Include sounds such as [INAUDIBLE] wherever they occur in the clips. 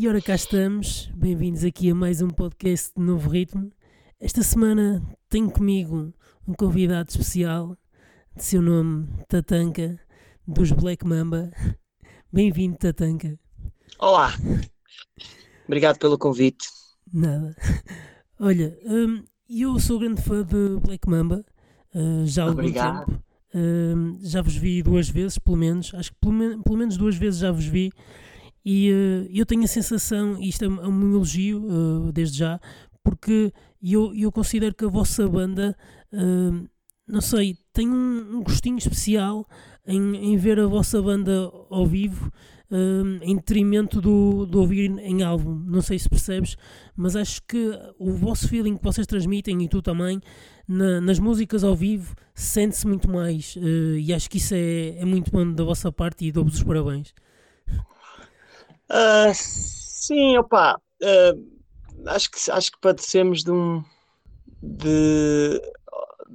E ora cá estamos, bem-vindos aqui a mais um podcast de Novo Ritmo. Esta semana tenho comigo um convidado especial, de seu nome Tatanka, dos Black Mamba. Bem-vindo, Tatanka. Olá, obrigado pelo convite. Nada. Olha, hum, eu sou grande fã de Black Mamba, uh, já há algum Obrigado. tempo. Hum, já vos vi duas vezes, pelo menos. Acho que pelo, men- pelo menos duas vezes já vos vi. E uh, eu tenho a sensação, e isto é um é elogio uh, desde já, porque eu, eu considero que a vossa banda, uh, não sei, tem um, um gostinho especial em, em ver a vossa banda ao vivo, em detrimento do, do ouvir em álbum. Não sei se percebes, mas acho que o vosso feeling que vocês transmitem, e tu também, na- nas músicas ao vivo, sente-se muito mais. e acho que isso é, é muito bom da vossa parte e dou-vos os parabéns. Ah, sim, opá, ah, acho que, acho que padecemos de um, de,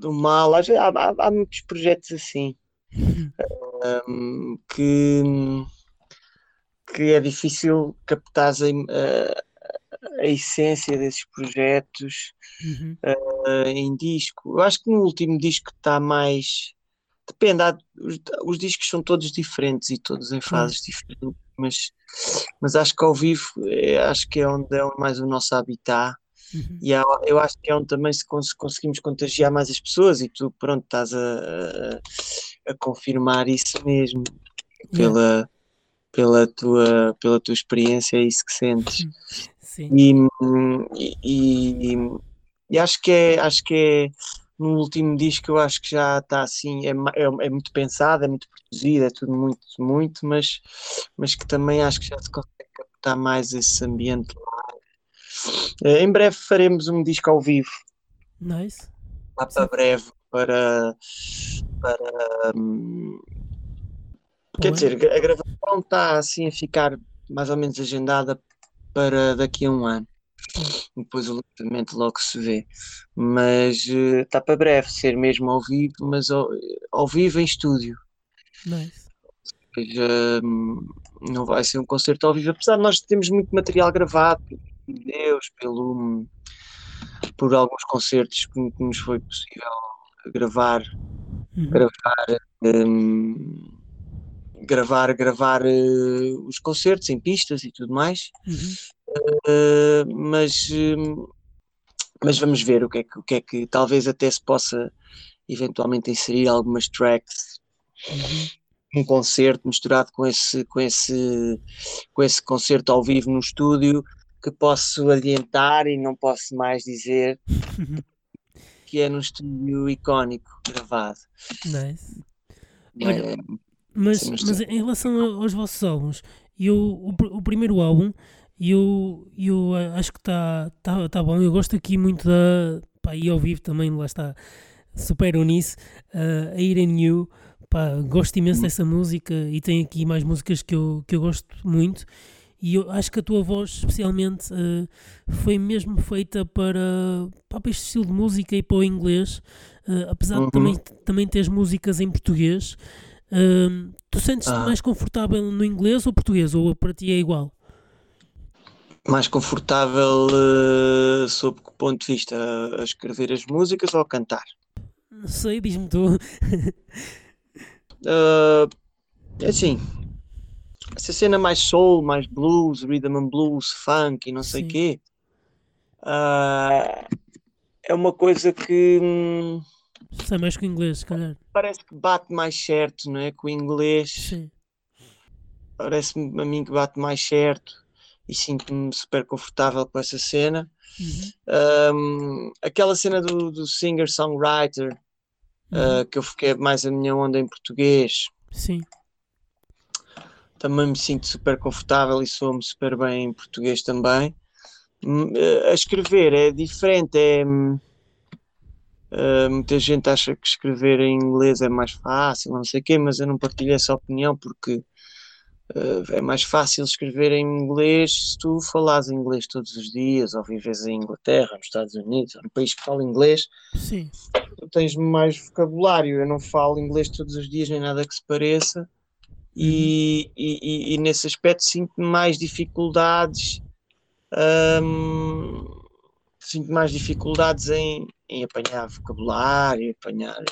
um mal. Há, há, há muitos projetos assim, [LAUGHS] ahm, que, que é difícil captar a, a essência desses projetos Uhum. ah, em disco. Eu acho que no último disco está mais. Depende, há- os, os discos são todos diferentes e todos em fases diferentes, mas, mas acho que ao vivo é, acho que é onde é mais o nosso habitat Uhum. e há- eu acho que é onde também se cons- conseguimos contagiar mais as pessoas e tu pronto estás a, a, a confirmar isso mesmo pela, pela, tua, pela tua experiência, é isso que sentes. Sim. E, e, e- e acho que é, acho que é no último disco eu acho que já está assim, é, é, é muito pensado, é muito produzido, é tudo muito, muito, mas, mas que também acho que já se consegue captar mais esse ambiente lá. Eh, Em breve faremos um disco ao vivo, Nice. lá para breve, para, para hum, quer dizer, a gravação está assim a ficar mais ou menos agendada para daqui a um ano. Depois o lançamento logo se vê. Mas eh, está para breve ser mesmo ao vivo, mas ao, ao vivo em estúdio. Nice. Hum, não vai ser um concerto ao vivo, apesar de nós termos muito material gravado, Deus, pelo, por alguns concertos que, que nos foi possível gravar Uhum. gravar, hum, gravar, gravar eh, os concertos em pistas e tudo mais. Uhum. Eh, mas, hum, mas vamos ver o que, é que, o que é que talvez até se possa eventualmente inserir algumas tracks, um concerto misturado com esse, com esse, com esse concerto ao vivo no estúdio que posso adiantar e não posso mais dizer [LAUGHS] que é num estúdio icónico gravado. Nice. Olha, é? Mas, mas em relação aos vossos álbuns, eu, o, o primeiro álbum, eu, eu a- acho que está tá, tá bom. Eu gosto aqui muito da. Pá, e ao vivo também, lá está. Superam nisso. Uh, a Irene You, pá, gosto imenso dessa música e tem aqui mais músicas que eu, que eu gosto muito. E eu acho que a tua voz, especialmente, uh, foi mesmo feita para, pá, para este estilo de música e para o inglês. Uh, apesar Uhum. de também, também teres músicas em português, Hum, tu sentes-te Ah. mais confortável no inglês ou português? Ou para ti é igual? Mais confortável eh, sob que ponto de vista? A escrever as músicas ou a cantar? Não sei, diz-me tu. Ah, é assim, essa cena mais soul, mais blues, rhythm and blues, funk e não sei Sim. quê, ah, é uma coisa que hum, Sei mais que o inglês, se calhar. parece que bate mais certo, não é? Com o inglês, Sim. parece-me a mim que bate mais certo e sinto-me super confortável com essa cena. Uhum. Um, aquela cena do, do singer-songwriter, Uhum. uh, que eu fiquei mais a minha onda em português, Sim. também me sinto super confortável e sou-me super bem em português também. Hum, uh, A escrever é diferente, é. uh, muita gente acha que escrever em inglês é mais fácil, não sei o quê, mas eu não partilho essa opinião porque é mais fácil escrever em inglês se tu falares inglês todos os dias, ou vives em Inglaterra, nos Estados Unidos, ou num país que fala inglês, Sim. tu tens mais vocabulário. Eu não falo inglês todos os dias, nem nada que se pareça. e, e, e, nesse aspecto sinto mais dificuldades hum, sinto mais dificuldades em, em apanhar vocabulário, apanhar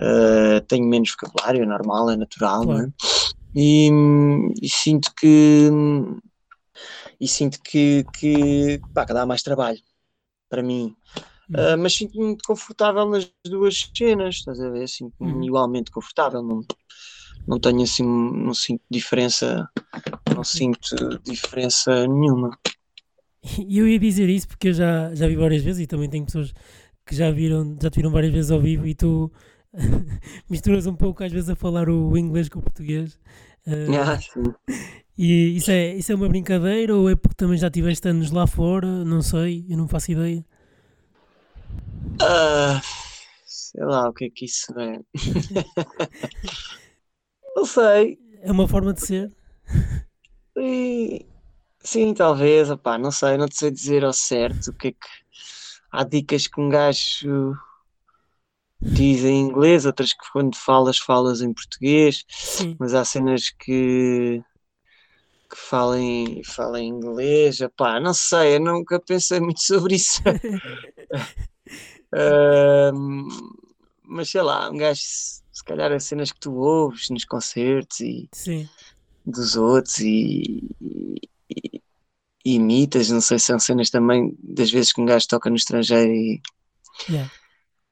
uh, tenho menos vocabulário, é normal, é natural, claro. não é? E, e, sinto que e sinto que, que, pá, que dá mais trabalho para mim. Uh, mas sinto-me muito confortável nas duas cenas, estás a ver? Sinto-me uhum. igualmente confortável, não, não tenho assim, não sinto diferença, não sinto diferença nenhuma. E eu ia dizer isso porque eu já, já vi várias vezes e também tenho pessoas que já viram, já te viram várias vezes ao vivo e tu [LAUGHS] misturas um pouco às vezes a falar o inglês com o português. Uh, ah, e isso é, isso é uma brincadeira ou é porque também já tiveste anos lá fora? Não sei, eu não faço ideia. Uh, sei lá o que é que isso é. [LAUGHS] não sei. É uma forma de ser? Sim, sim talvez, opá, não sei, não te sei dizer ao certo o que é que. Há dicas que um gajo diz em inglês, outras que quando falas, falas em português, sim. mas há cenas que que falem, falem inglês, opá, não sei, eu nunca pensei muito sobre isso. [LAUGHS] [LAUGHS] mas sei lá, um gajo, se calhar as cenas que tu ouves nos concertos e Sim. dos outros e, e, e, imitas, não sei se são cenas também das vezes que um gajo toca no estrangeiro e, yeah.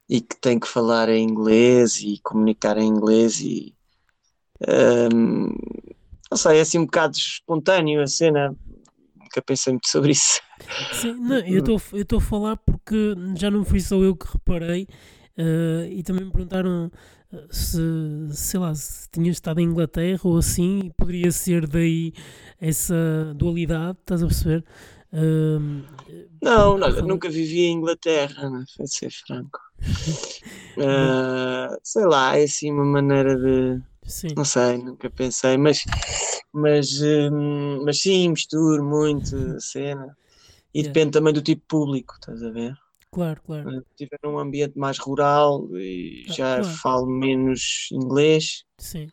E que tem que falar em inglês e comunicar em inglês e um, não sei, é assim um bocado espontâneo a cena nunca pensei muito sobre isso. Sim, não, eu estou a falar porque já não fui só eu que reparei uh, e também me perguntaram eh, se, sei lá, se tinha estado em Inglaterra ou assim, poderia ser daí essa dualidade, estás a perceber? Uh, não, não, nunca vivi em Inglaterra, não, para ser franco. [LAUGHS] Uh, sei lá, é assim uma maneira de Sim. Não sei, nunca pensei, mas, mas, hum, mas sim, misturo muito a cena. E yeah. depende também do tipo público, estás a ver? Claro, claro. Se estiver num ambiente mais rural e ah, já claro. falo menos inglês. Sim.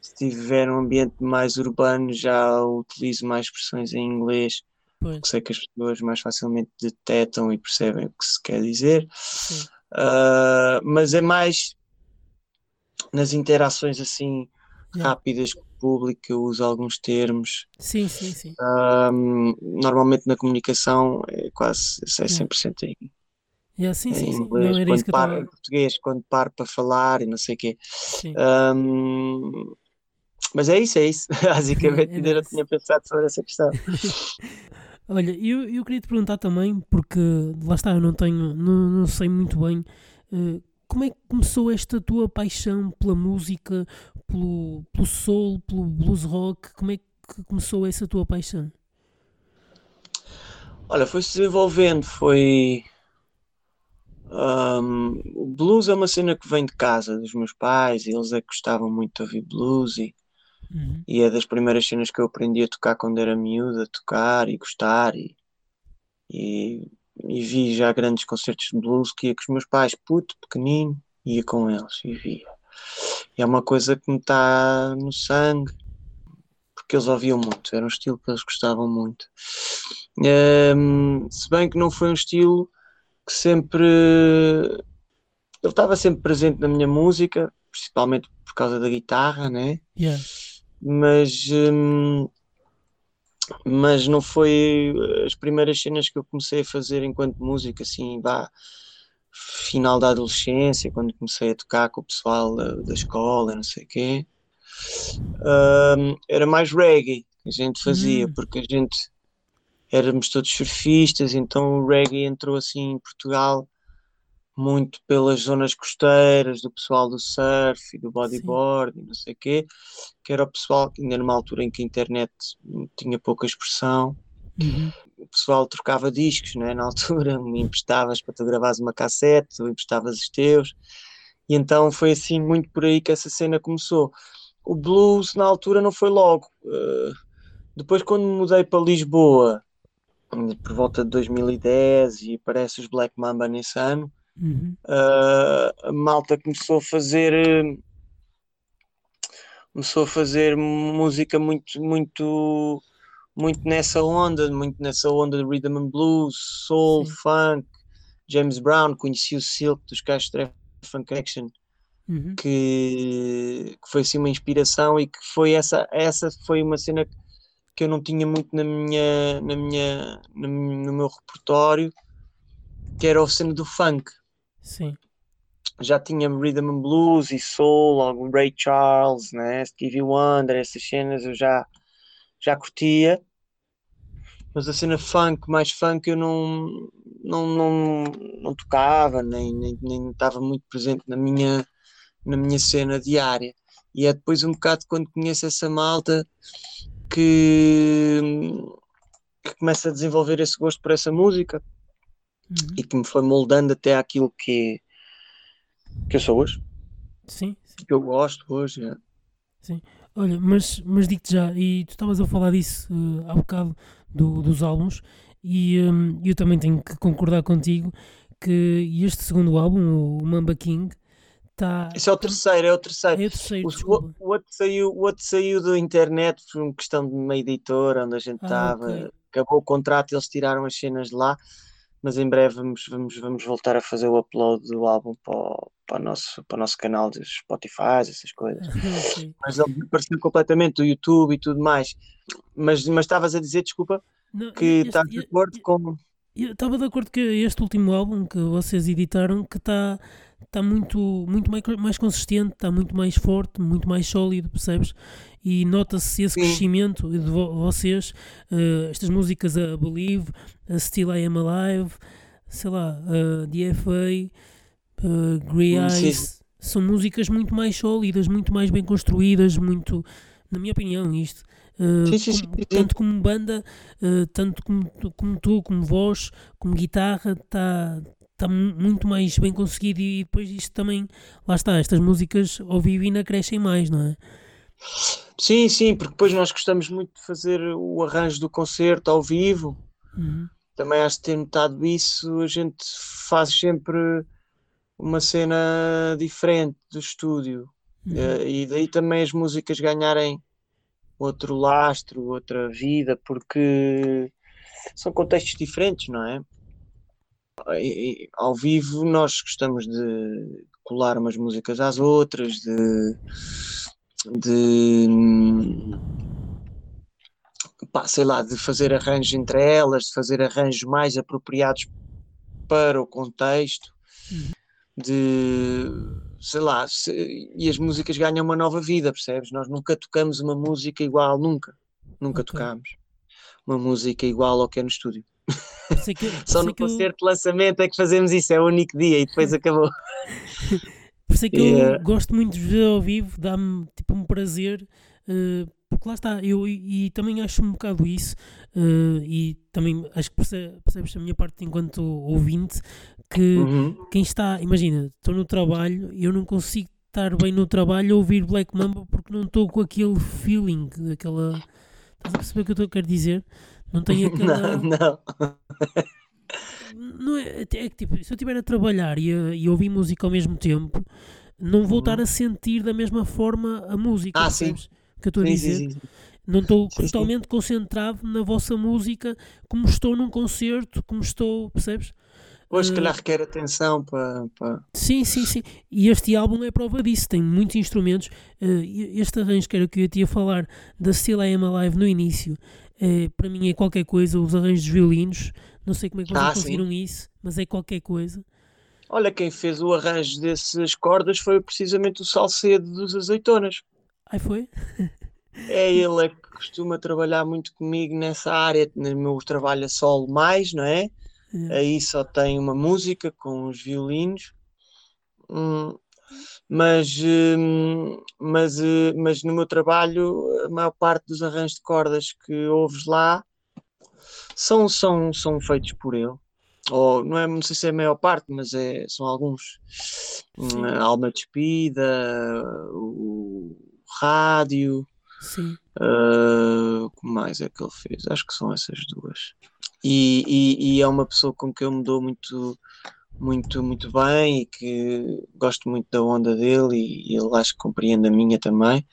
Se tiver um ambiente mais urbano, já utilizo mais expressões em inglês. Pois. Porque sei que as pessoas mais facilmente detectam e percebem o que se quer dizer. Uh, mas é mais nas interações assim yeah. rápidas com o público, eu uso alguns termos. Sim, sim, sim. Um, normalmente na comunicação é quase é 100% em, yeah, sim, sim, inglês. Sim. quando paro, tava... em português, quando paro para falar e não sei o quê. Um, mas é isso, é isso. [LAUGHS] Basicamente, é ainda não tinha pensado sobre essa questão. [LAUGHS] Olha, eu, eu queria te perguntar também, porque lá está, eu não tenho, não, não sei muito bem uh, como é que começou esta tua paixão pela música, pelo, pelo soul, pelo blues rock? Como é que começou essa tua paixão? Olha, foi se desenvolvendo, foi. Um, o blues é uma cena que vem de casa, dos meus pais, e eles é que gostavam muito de ouvir blues, e, uhum. e é das primeiras cenas que eu aprendi a tocar quando era miúdo, a tocar e gostar, e, e e vi já grandes concertos de blues que ia com os meus pais, puto, pequenino, ia com eles e via. E é uma coisa que me está no sangue, porque eles ouviam muito, era um estilo que eles gostavam muito. Um, se bem que não foi um estilo que sempre. Ele estava sempre presente na minha música, principalmente por causa da guitarra, né? Yeah. Mas. Um, mas não foi as primeiras cenas que eu comecei a fazer enquanto música, assim, vá, final da adolescência, quando comecei a tocar com o pessoal da, da escola, não sei o quê, um, era mais reggae que a gente fazia, hum. porque a gente éramos todos surfistas, então o reggae entrou assim em Portugal muito pelas zonas costeiras, do pessoal do surf e do bodyboard Sim. e não sei o quê, que era o pessoal que ainda numa altura em que a internet tinha pouca expressão, uhum. o pessoal trocava discos, né? na altura, [LAUGHS] me emprestavas para tu gravares uma cassete, tu emprestavas os teus, e então foi assim muito por aí que essa cena começou. O blues na altura não foi logo. Uh, depois quando me mudei para Lisboa, por volta de 2010 e aparece os Black Mamba nesse ano, Uhum. Uh, a malta começou a fazer uh, começou a fazer música muito, muito, muito nessa onda, muito nessa onda de rhythm and blues, soul, Sim. funk. James Brown, conheci o Silk dos Caixa Funk Action, Uhum. que, que foi assim uma inspiração e que foi essa, essa foi uma cena que eu não tinha muito na minha, na minha, no, no meu repertório, que era a cena do funk. Sim. Já tinha rhythm and blues e soul, algum Ray Charles, né? Stevie Wonder, essas cenas eu já, já curtia. Mas a cena funk, mais funk, eu não, não, não, não tocava, nem, nem, nem estava muito presente na minha, na minha cena diária. E é depois um bocado quando conheço essa malta que, que começa a desenvolver esse gosto por essa música Uhum. e que me foi moldando até aquilo que, que eu sou hoje, Sim, sim. que eu gosto hoje. é. Olha, mas, mas digo-te já, e tu estavas a falar disso eh, há bocado do- dos álbuns, e hum, eu também tenho que concordar contigo que este segundo álbum, o Mamba King, está. Esse é o terceiro, é o terceiro. É o terceiro, O, o, outro saiu, o outro saiu da internet por uma questão de uma editora onde a gente Ah, estava. ok. Acabou o contrato, eles tiraram as cenas de lá, mas em breve vamos, vamos, vamos voltar a fazer o upload do álbum para o, para o nosso, para o nosso canal de Spotify, essas coisas. [LAUGHS] Mas ele desapareceu completamente do YouTube e tudo mais. Mas, mas estavas a dizer, desculpa, Não, que estás de acordo com. Eu estava de acordo que este último álbum que vocês editaram que está tá muito, muito mais, mais consistente, está muito mais forte, muito mais sólido, percebes? E nota-se esse Sim. crescimento de vo- vocês, eh, estas músicas a Believe, a Still I Am Alive, sei lá, a DFA, uh, Grey Hum, Eyes, são músicas muito mais sólidas, muito mais bem construídas, muito, na minha opinião, isto. Eh, Sim, sim, sim, como- sim. tanto como banda, eh, tanto como, tu- como tu, como voz, como guitarra, está tá mu- muito mais bem conseguido e depois isto também, lá está, estas músicas ao vivo ainda crescem mais, não é? Sim, sim, porque depois nós gostamos muito de fazer o arranjo do concerto ao vivo. Uhum. Também acho que ter notado isso, a gente faz sempre uma cena diferente do estúdio. Uhum. Eh, E daí também as músicas ganharem outro lastro, outra vida, porque são contextos diferentes, não é? E- ao vivo nós gostamos de colar umas músicas às outras, de, de pá, sei lá, de fazer arranjos entre elas, de fazer arranjos mais apropriados para o contexto, Uhum. de sei lá, se- e as músicas ganham uma nova vida, percebes? Nós nunca tocamos uma música igual, nunca, nunca Ok. tocámos uma música igual ao que é no estúdio. Que, [LAUGHS] Só no eu, concerto de lançamento é que fazemos isso, é o único dia e depois acabou. [LAUGHS] por isso é que Yeah. eu gosto muito de ver ao vivo, dá-me tipo um prazer, eh, porque lá está, eu e, e também acho um bocado isso, eh, e também acho que perce- percebes a minha parte enquanto ouvinte, que Uhum. quem está, imagina, estou no trabalho e eu não consigo estar bem no trabalho a ouvir Black Mamba porque não estou com aquele feeling, aquela. Estás a perceber o que eu estou a querer dizer? Não tenho [LAUGHS] aquela. Não, não. Não é, é que tipo, se eu estiver a trabalhar e, a, e ouvir música ao mesmo tempo, não vou estar a sentir da mesma forma a música, Uhum. Ah, sim. que eu estou a Sim, dizer? sim, sim. Não estou Sim, sim. totalmente concentrado na vossa música como estou num concerto, como estou, percebes? Pois, se Eh, calhar requer atenção para. para... Sim, sim, sim. E este álbum é prova disso. Tem muitos instrumentos. Eh, este arranjo que era que eu te ia falar da Still I Am Alive no início, eh, para mim é qualquer coisa. Os arranjos de violinos, não sei como é que vocês Ah, sim. conseguiram isso, mas é qualquer coisa. Olha, quem fez o arranjo dessas cordas foi precisamente o Salcedo dos Azeitonas. Ai foi? É ele é que costuma trabalhar muito comigo nessa área, no meu trabalho a solo mais, não é? Eh, Aí só tem uma música com os violinos. Hum, mas, hum, mas, eh, mas no meu trabalho, a maior parte dos arranjos de cordas que ouves lá são, são, são feitos por ele. Ou não, é, não sei se é a maior parte, mas é, são alguns. Hum, a Alma Despida, o Rádio. sim. Uh, o que mais é que ele fez? Acho que são essas duas. E, e- e é uma pessoa com quem eu me dou muito, muito, muito bem e que gosto muito da onda dele e, e ele acho que compreende a minha também.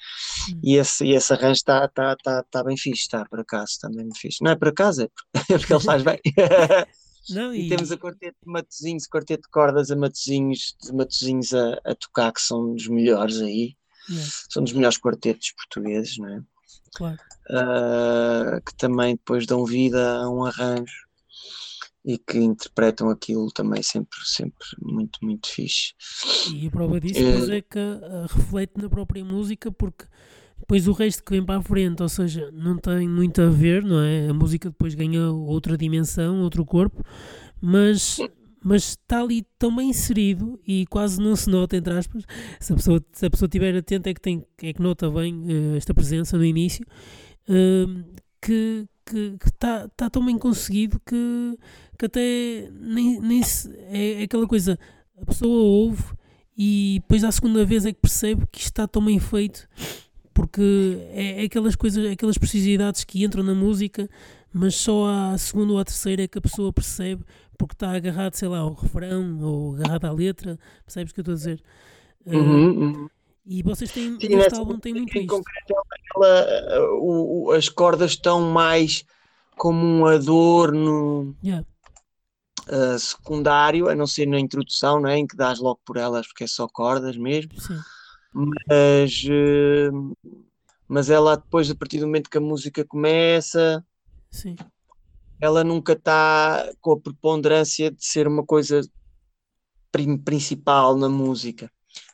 Hum. E esse, e esse arranjo está tá, tá, tá bem fixe, está por acaso, está bem fixe. Não é por acaso, é porque, [LAUGHS] é porque ele faz bem. [LAUGHS] Não, E e, temos a quarteto de Matosinhos, quarteto de cordas a Matosinhos, de Matosinhos a, a tocar, que são dos melhores aí, yeah, são dos melhores quartetos portugueses, não é? Claro. Ah, que também depois dão vida a um arranjo e que interpretam aquilo também sempre, sempre muito, muito fixe. E a prova disso depois é que ah, reflete na própria música, porque depois o resto que vem para a frente, ou seja, não tem muito a ver, não é? A música depois ganha outra dimensão, outro corpo, mas, mas está ali tão bem inserido e quase não se nota, entre aspas. Se a pessoa, se a pessoa estiver atenta, é que, tem, é que nota bem eh, esta presença no início, que que está tá tão bem conseguido que, que até nem, nem se, é, é aquela coisa, a pessoa ouve e depois à segunda vez é que percebe que isto está tão bem feito porque é, é aquelas coisas, aquelas precisidades que entram na música, mas só à segunda ou à terceira é que a pessoa percebe porque está agarrado, sei lá, ao refrão ou agarrado à letra, percebes o que eu estou a dizer? Uh, Uhum, uhum. e vocês têm, Sim, neste álbum tem muito em isto. concreto, ela, ela, o- o- as cordas estão mais como um adorno Yeah, ah, secundário, a não ser na introdução, não é? Em que dás logo por elas, porque é só cordas mesmo. sim, Mas, eh, mas ela depois, a partir do momento que a música começa, sim, ela nunca está com a preponderância de ser uma coisa principal na música.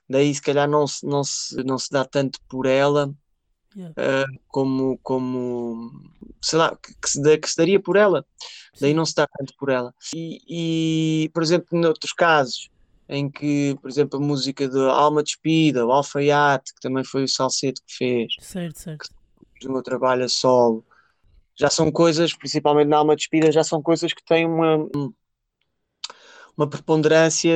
Daí, se calhar, não se, não se, não se dá tanto por ela yeah, como, como sei lá, que, que se, que se daria por ela. Daí não se dá tanto por ela. E, e, por exemplo, noutros casos, em que, por exemplo, a música de Alma Despida, o Alfaiate, que também foi o Salcedo que fez, certo, certo. do meu trabalho a solo, já são coisas, principalmente na Alma Despida, já são coisas que têm uma, uma preponderância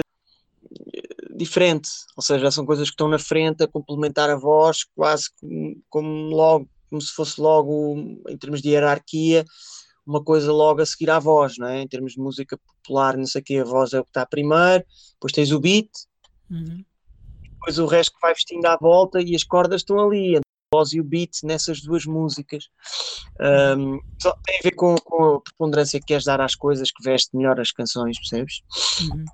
diferente, ou seja, já são coisas que estão na frente a complementar a voz, quase como, como logo, como se fosse logo, em termos de hierarquia, uma coisa logo a seguir à voz, não é? Em termos de música popular, não sei o quê, a voz é o que está primeiro, depois tens o beat, Uhum. depois o resto que vai vestindo à volta e as cordas estão ali, voz e o beat nessas duas músicas. Um, tem a ver com, com a preponderância que queres dar às coisas que veste melhor as canções, percebes? Uhum.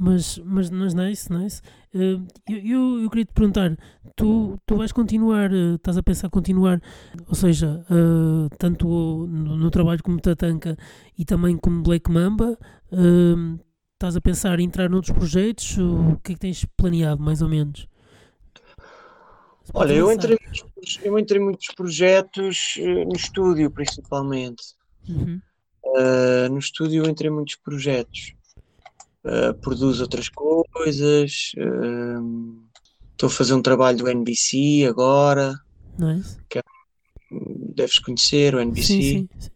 Mas, mas, mas nice, nice. Eh, eu, eu, eu queria te perguntar, tu, tu vais continuar, eh, estás a pensar continuar, ou seja, eh, tanto no, no trabalho como Tatanka e também como Black Mamba, estás a pensar em entrar noutros projetos? O que é que tens planeado, mais ou menos? Olha, eu entrei, em muitos- eu entrei muitos projetos eh, no estúdio, principalmente. Uhum. Uh, no estúdio eu entrei em muitos projetos. Uh, produzo outras coisas. Estou a fazer um trabalho do NBC agora. Nice. Deves conhecer o NBC. Sim, sim.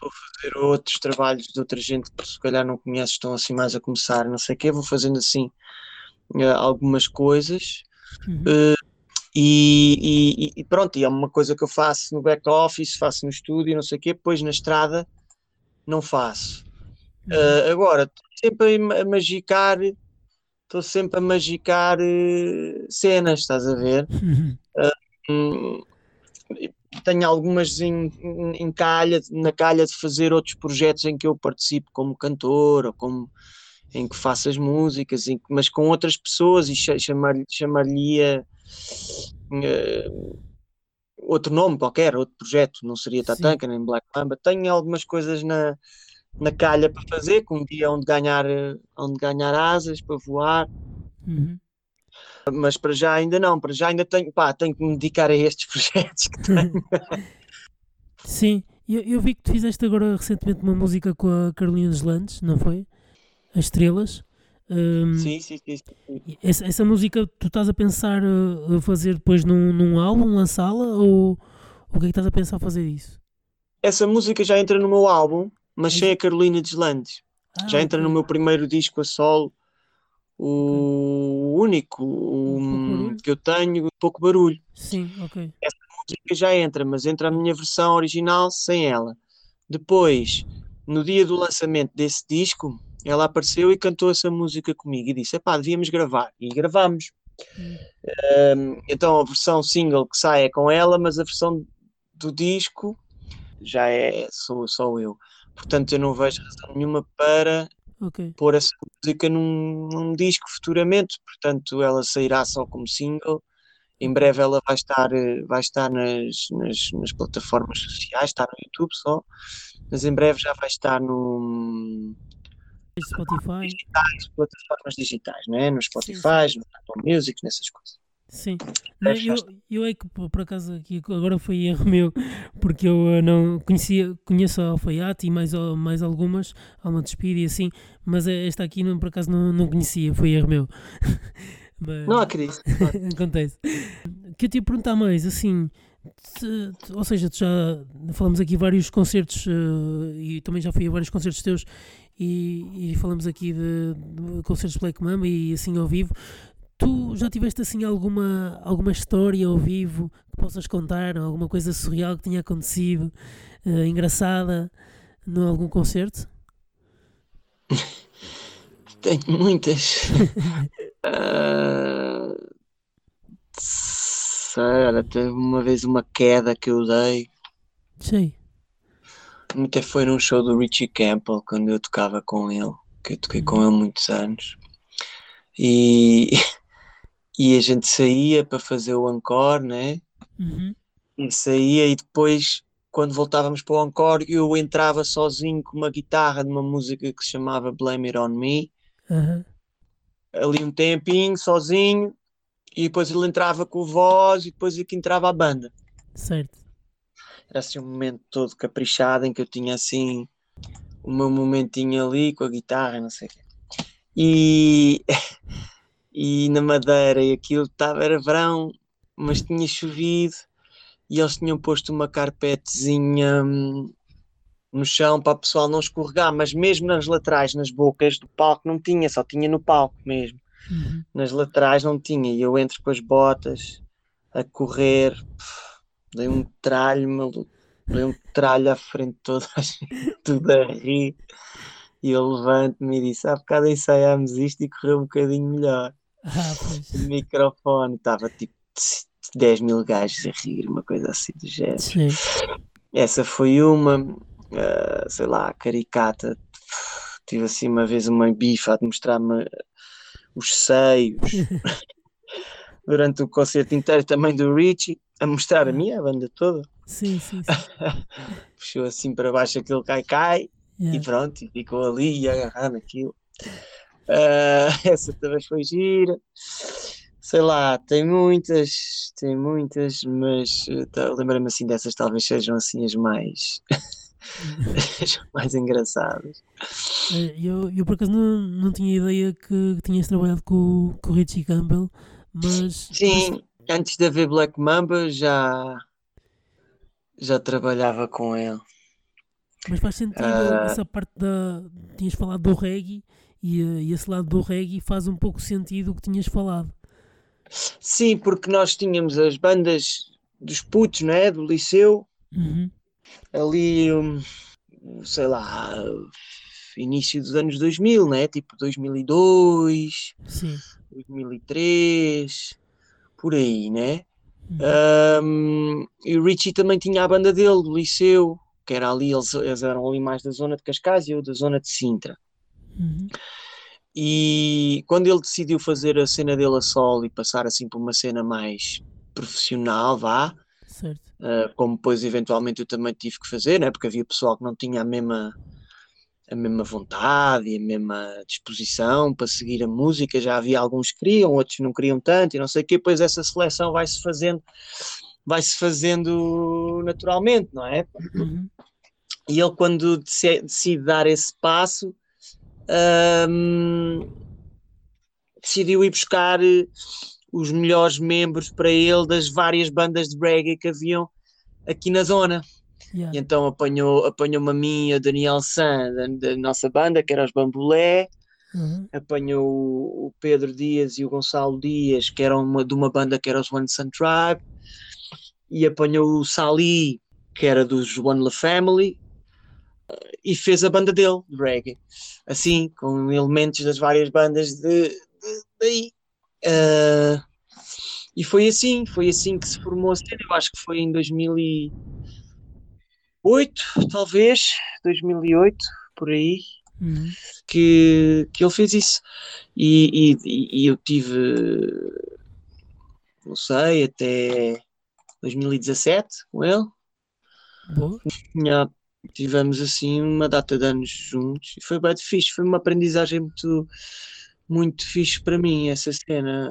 fazer outros trabalhos de outra gente que se calhar não conheces, estão assim mais a começar, não sei o quê, vou fazendo assim algumas coisas Uhum. E, e- e pronto, e é uma coisa que eu faço no back office, faço no estúdio, não sei o quê, depois na estrada não faço. Eh, agora, estou sempre a ma- a magicar, estou sempre a magicar eh, cenas, estás a ver? Hum, tenho algumas em, em- calha, na calha de fazer outros projetos em que eu participo como cantor ou como em que faço as músicas, em mas com outras pessoas e cha- chamar, chamar-lhe outro nome qualquer, outro projeto, não seria Sim. Tatanka nem Black Mamba. Tenho algumas coisas na, na calha para fazer, que um dia onde ganhar, eh, onde ganhar asas para voar. Uhum. Mas para já ainda não, para já ainda tenho, pá, tenho que me dedicar a estes [LAUGHS] projetos que tenho. [LAUGHS] Sim, eu, eu vi que tu fizeste agora recentemente uma música com a Carolina Deslandes, não foi? As Estrelas. Hum, Sim, sim, sim, sim. essa, essa música tu estás a pensar uh, a fazer depois num, num álbum, lançá-la? Ou o que é que estás a pensar fazer isso? Essa música já entra no meu álbum, mas É sem a Carolina Deslandes. Ah, Já entra no meu primeiro disco a solo, o único o- Um barulho? que eu tenho, pouco barulho. Sim, ok. A música já entra, mas entra a minha versão original sem ela. Depois, no dia do lançamento desse disco, ela apareceu e cantou essa música comigo e disse: Epá, devíamos gravar. E gravámos. Hum. Um, então a versão single que sai é com ela, mas a versão do disco já é sou só eu. Portanto, eu não vejo razão nenhuma para Ok. pôr essa música num, num disco futuramente. Portanto, ela sairá só como single. Em breve ela vai estar, vai estar nas, nas, nas plataformas sociais, está no YouTube só, mas em breve já vai estar no, Spotify. digitais, plataformas digitais, né? no Spotify, no Apple Music, nessas coisas. Sim. Não, eu, eu é que por acaso aqui agora foi erro [LAUGHS] meu, porque eu eh, não conhecia, conheço a Alfaiate e mais, mais algumas, Alma de Espírito e assim, mas eh, esta aqui não, por acaso não, não conhecia, foi erro meu. [LAUGHS] Mas- Não acredito. [LAUGHS] Acontece. O que eu te ia perguntar mais, assim, te- te- ou seja, tu já falamos aqui vários concertos eh, e também já fui a vários concertos teus e, e falamos aqui de, de concertos Black Mamba e assim ao vivo. Tu já tiveste assim alguma, alguma história ao vivo que possas contar, alguma coisa surreal que tenha acontecido, eh, engraçada, em algum concerto? [LAUGHS] Tenho muitas. [LAUGHS] Ah, sei, olha, teve uma vez uma queda que eu dei. Sei. Até foi num show do Richie Campbell, quando eu tocava com ele, que eu toquei com ele muitos anos. E, [LAUGHS] e a gente saía para fazer o encore, né? Uhum. E saía e depois, quando voltávamos para o encore, eu entrava sozinho com uma guitarra de uma música que se chamava Blame It On Me. Aham. ali um tempinho sozinho e depois ele entrava com voz e depois aqui entrava a banda. Certo. Era assim um momento todo caprichado em que eu tinha assim o meu momentinho ali com a guitarra, não sei o quê. E, [LAUGHS] e na Madeira e aquilo estava, era verão, mas tinha chovido e eles tinham posto uma carpetezinha hum, no chão para o pessoal não escorregar, mas mesmo nas laterais, nas bocas do palco não tinha, só tinha no palco mesmo Uhum. nas laterais não tinha, e eu entro com as botas a correr, pff, dei um tralho maluco, dei um tralho à frente de toda a gente, [LAUGHS] tudo a rir, e eu levanto-me e disse, há bocado ensaiámos isto e correu um bocadinho melhor. [LAUGHS] Ah, pois. O microfone estava tipo 10 mil gajos a rir, uma coisa assim do género. Sim. Essa foi uma, ah, sei lá, caricata. Tive assim uma vez uma bifa a mostrar-me os seios [LAUGHS] durante o concerto inteiro também do Richie, a mostrar a mim, a banda toda. Sim, sim, sim. [LAUGHS] Puxou assim para baixo aquele cai-cai e Yeah. pronto, e ficou ali e agarrado naquilo. Ah, [LAUGHS] essa também foi gira. Sei lá, tem muitas, tem muitas, mas tá- lembra-me assim dessas talvez sejam assim as mais [LAUGHS] as mais engraçadas. Eh, Eu, eu por acaso não, não tinha ideia que, que tinhas trabalhado com, com o Richie Campbell, mas. Sim, antes de haver Black Mamba já já trabalhava com ele. Mas faz sentido Ah. essa parte da. Tinhas falado do reggae e, eh, e esse lado do reggae faz um pouco sentido o que tinhas falado. Sim, porque nós tínhamos as bandas dos putos, né, do liceu, Uhum. ali, hum, sei lá, início dos anos 2000, né, tipo 2002, Sim. 2003, por aí, né? Hum, e o Richie também tinha a banda dele, do liceu, que era ali, eles, eles eram ali mais da zona de Cascais e eu da zona de Sintra. Uhum. E quando ele decidiu fazer a cena dele a solo e passar assim por uma cena mais profissional, vá, uh, como depois eventualmente eu também tive que fazer, né? porque havia pessoal que não tinha a mesma, a mesma vontade e a mesma disposição para seguir a música, já havia alguns que queriam, outros não queriam tanto e não sei o quê, depois essa seleção vai-se fazendo, vai-se fazendo naturalmente, não é? Uhum. E ele, quando decide dar esse passo, hum, decidiu ir buscar eh, os melhores membros para ele das várias bandas de reggae que haviam aqui na zona. Yeah. E então apanhou, apanhou-me a mim e a Daniel San, da, da nossa banda, que era os Bambulé, Uhum. apanhou o Pedro Dias e o Gonçalo Dias, que eram uma, de uma banda que era os One Sun Tribe, e apanhou o Sali, que era dos One La Family, e fez a banda dele, de reggae, assim, com elementos das várias bandas de, de, daí. Uh, e foi assim, foi assim que se formou a cena. Eu acho que foi em 2008, talvez, 2008, por aí, Uhum. que, que ele fez isso. E, e, e eu tive, não sei, até 2017 com ele. Boa. Tivemos assim uma data de anos juntos e foi bem fixe, foi uma aprendizagem muito, muito fixe para mim essa cena,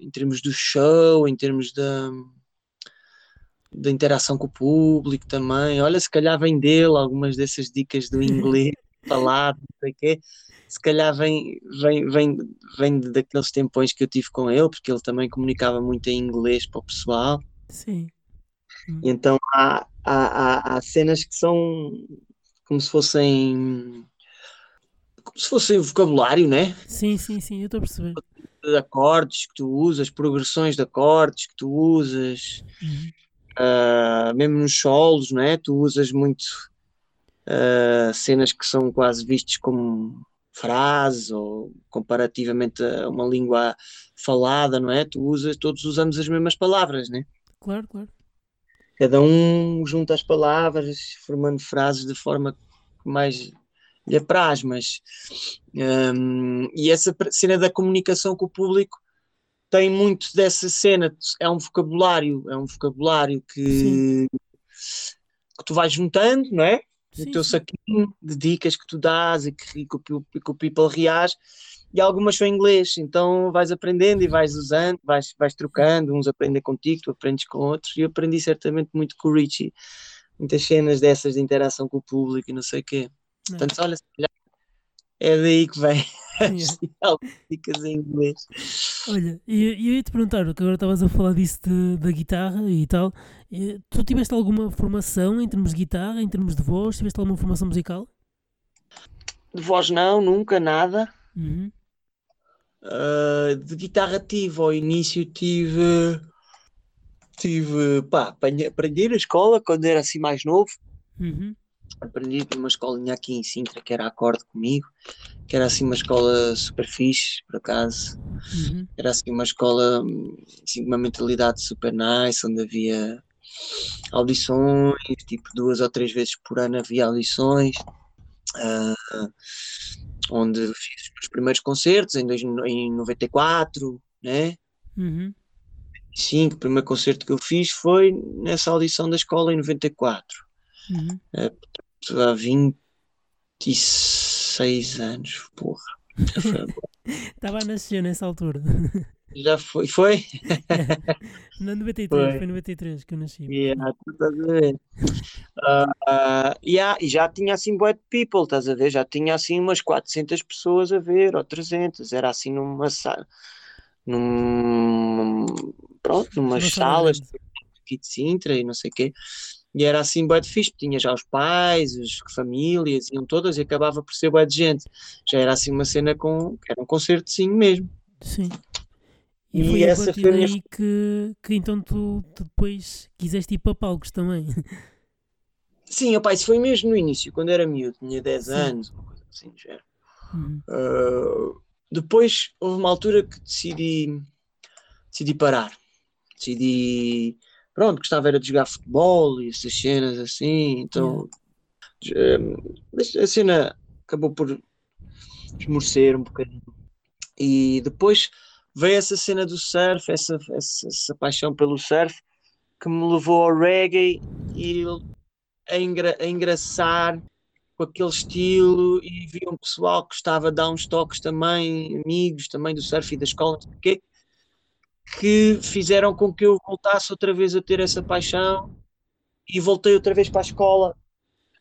em termos do show, em termos da, da interação com o público também. Olha, se calhar vem dele algumas dessas dicas do inglês [LAUGHS] falado, não sei o quê. Se calhar vem, vem, vem, vem daqueles tempões que eu tive com ele, porque ele também comunicava muito em inglês para o pessoal. Sim. E então há, há, há, há cenas que são como se fossem como se fossem vocabulário, né? Sim, sim, sim, eu estou a perceber. De acordes que tu usas, progressões de acordes que tu usas, Uhum. Ah, mesmo nos solos, né? Tu usas muito ah, cenas que são quase vistas como frases ou comparativamente a uma língua falada, não é? Tu usas, todos usamos as mesmas palavras, né? Claro, claro. Cada um junta as palavras, formando frases de forma que mais lhe apraz, mas hum, e essa cena da comunicação com o público tem muito dessa cena, é um vocabulário, é um vocabulário que, que tu vais juntando, não é? Sim, o teu saquinho de dicas que tu dás e que, e que o, e que o people reage, e algumas são em inglês, então vais aprendendo e vais usando, vais, vais trocando, uns aprendem contigo, tu aprendes com outros, e eu aprendi certamente muito com o Richie, muitas cenas dessas de interação com o público e não sei o quê. Não. Portanto, olha, é daí que vem Yeah. [LAUGHS] em inglês. Olha, e e eu ia te perguntar, que agora estavas a falar disso de- da guitarra e tal. eh, Tu tiveste alguma formação em termos de guitarra, em termos de voz? Tiveste alguma formação musical? De voz não, nunca, nada. Uhum. Uh, de guitarra tive ao início tive tive pá, aprendi na escola quando era assim mais novo Uhum. Aprendi numa escolinha aqui em Sintra que era acorde comigo que era assim uma escola super fixe por acaso Uhum. era assim uma escola assim, uma mentalidade super nice onde havia audições tipo duas ou três vezes por ano havia audições ah, onde fiz os meus primeiros concertos em, dois, em 94 né Uhum. Sim, o primeiro concerto que eu fiz foi nessa audição da escola em 94, Uhum. há 26 anos, porra. Estava [LAUGHS] a nascer nessa altura. já foi, foi? [LAUGHS] Não, 93, Foi. foi 93 que eu nasci. Yeah, estás a ver. Ah, yeah, e já tinha assim bué de people, estás a ver? Já tinha assim umas 400 pessoas a ver, ou 300, era assim numa sala, num, pronto, numas Uma sala salas aqui de Sintra e não sei o quê. E era assim bué de fixe, tinha já os pais, as famílias, iam todas e acabava por ser bué de gente. Já era assim uma cena com, era um concertozinho mesmo. Sim. E, E foi essa foi minha daí que, que então tu, tu depois quiseste ir para palcos também. [LAUGHS] Sim, opá, isso foi mesmo no início, quando era miúdo, tinha 10 Sim. anos, uma coisa assim, do género. Uhum. Uh, depois houve uma altura que decidi, decidi parar. Decidi, pronto, gostava era de jogar futebol e essas cenas assim, então um, mas a cena acabou por esmorecer um bocadinho. E depois veio essa cena do surf, essa, essa, essa paixão pelo surf, que me levou ao reggae e a, engra, a engraçar com aquele estilo e vi um pessoal que gostava de dar uns toques também, amigos também do surf e da escola, não sei o quê, que fizeram com que eu voltasse outra vez a ter essa paixão e voltei outra vez para a escola,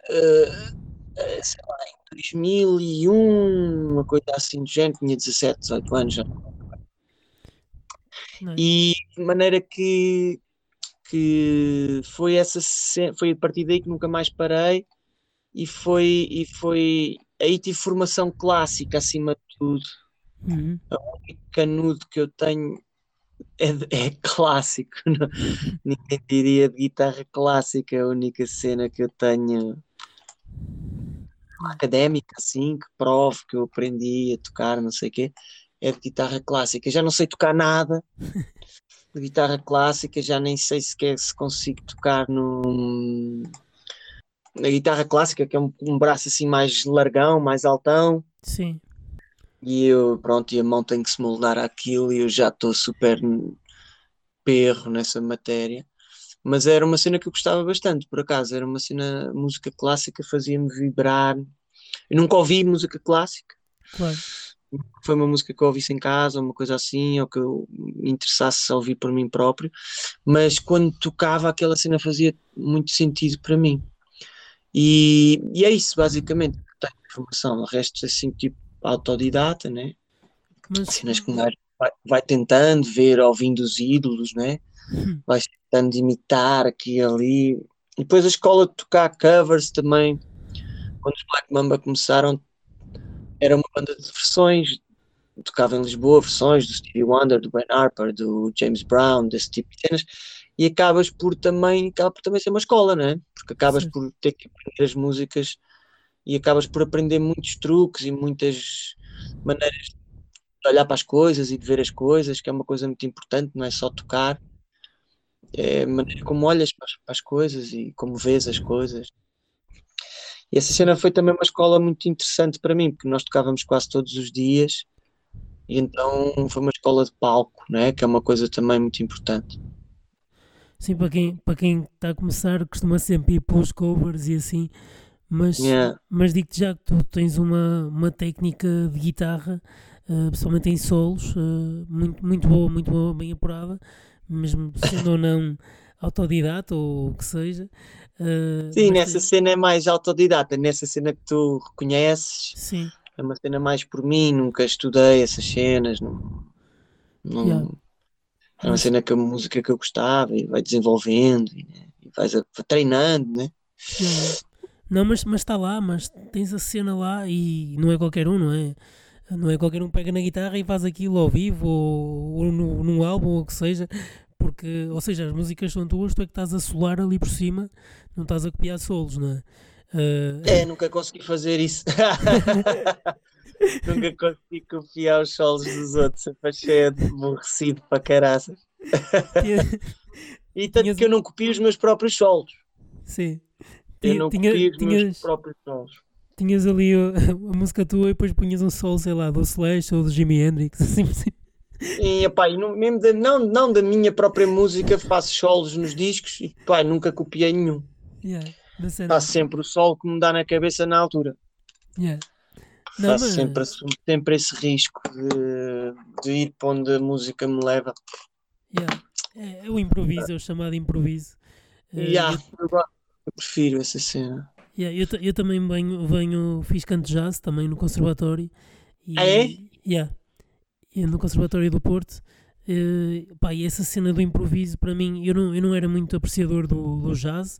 uh, uh, sei lá, em 2001, uma coisa assim do género, tinha 17, 18 anos já. E de maneira que, que foi essa foi a partir daí que nunca mais parei e foi e foi aí tive formação clássica acima de tudo Uhum. o canudo que eu tenho é, é clássico [LAUGHS] não- ninguém diria de guitarra clássica a única cena que eu tenho académica, assim, que prove que eu aprendi a tocar, não sei o quê, é de guitarra clássica. Já não sei tocar nada de guitarra clássica, já nem sei sequer se consigo tocar no, na guitarra clássica, que é um, um braço assim mais largão, mais altão. Sim. E eu, pronto, e a mão tem que se moldar àquilo e eu já estou super perro nessa matéria. Mas era uma cena que eu gostava bastante, por acaso. Era uma cena, música clássica fazia-me vibrar. Eu nunca ouvi música clássica. Claro. Foi uma música que eu ouvisse em casa, uma coisa assim, ou que eu me interessasse a ouvir por mim próprio. Mas quando tocava, aquela cena fazia muito sentido para mim. E, e é isso, basicamente. Tenho informação. O resto é assim, tipo, autodidata, né? Mas, Cenas que um gajo vai, vai tentando ver, ouvindo os ídolos, né? Hum. Vai tentando imitar aqui e ali. E depois a escola de tocar covers também. Quando os Black Mamba começaram, era uma banda de versões. Tocava em Lisboa versões do Stevie Wonder, do Ben Harper, do James Brown, desse tipo de cenas. E acabas por também, acaba por também ser uma escola, né? Porque acabas Sim. por ter que aprender as músicas e acabas por aprender muitos truques e muitas maneiras de olhar para as coisas e de ver as coisas, que é uma coisa muito importante, não é só tocar, é a maneira como olhas para as, coisas e como vês as coisas. E essa cena foi também uma escola muito interessante para mim, porque nós tocávamos quase todos os dias, e então foi uma escola de palco, né? que é uma coisa também muito importante. sim, para quem, para quem está a começar, costuma sempre ir para os covers e assim. Mas, Yeah. mas digo-te já que tu tens uma, uma técnica de guitarra, eh, principalmente em solos, eh, muito, muito boa, muito boa, bem apurada, mesmo sendo ou não autodidata ou o que seja. eh, Sim, nessa tens- cena é mais autodidata, nessa cena que tu reconheces, Sim, é uma cena mais por mim, nunca estudei essas cenas, não, não, Yeah. era uma cena que a música que eu gostava e vai desenvolvendo e, né, e vais a- treinando, né? yeah. Não, mas mas está lá, mas tens a cena lá e não é qualquer um, não é? Não é qualquer um que pega na guitarra e faz aquilo ao vivo ou, ou no, num álbum ou o que seja, porque, ou seja, as músicas são tuas, tu é que estás a solar ali por cima, não estás a copiar solos, não é? Eh, É, nunca consegui fazer isso. [LAUGHS] nunca consegui copiar os solos dos outros, achei aborrecido para caraças. E tanto Tinhas- que eu não copio os meus próprios solos. sim. Eu não tinha- os meus tinhas, próprios solos. tinhas ali a, [LAUGHS] a música tua e depois punhas um solo, sei lá, do Slash ou do Jimi Hendrix, [LAUGHS] assim cima. E, epá, e não, mesmo da, não, não da minha própria música, faço solos nos discos e pá, nunca copiei nenhum. Yeah. Faço sempre o solo que me dá na cabeça na altura. Yeah. Não, Faço mas- sempre, sempre esse risco de, de ir para onde a música me leva. Yeah. É, é o improviso, é o chamado improviso. Yeah, eu, gosto, eu prefiro essa cena. Yeah, eu, eu também venho, venho, fiz canto jazz também no conservatório. E, Ah, é? Yeah, E no conservatório do Porto. eh, pá, e essa cena do improviso para mim, eu não, eu não era muito apreciador do, do jazz.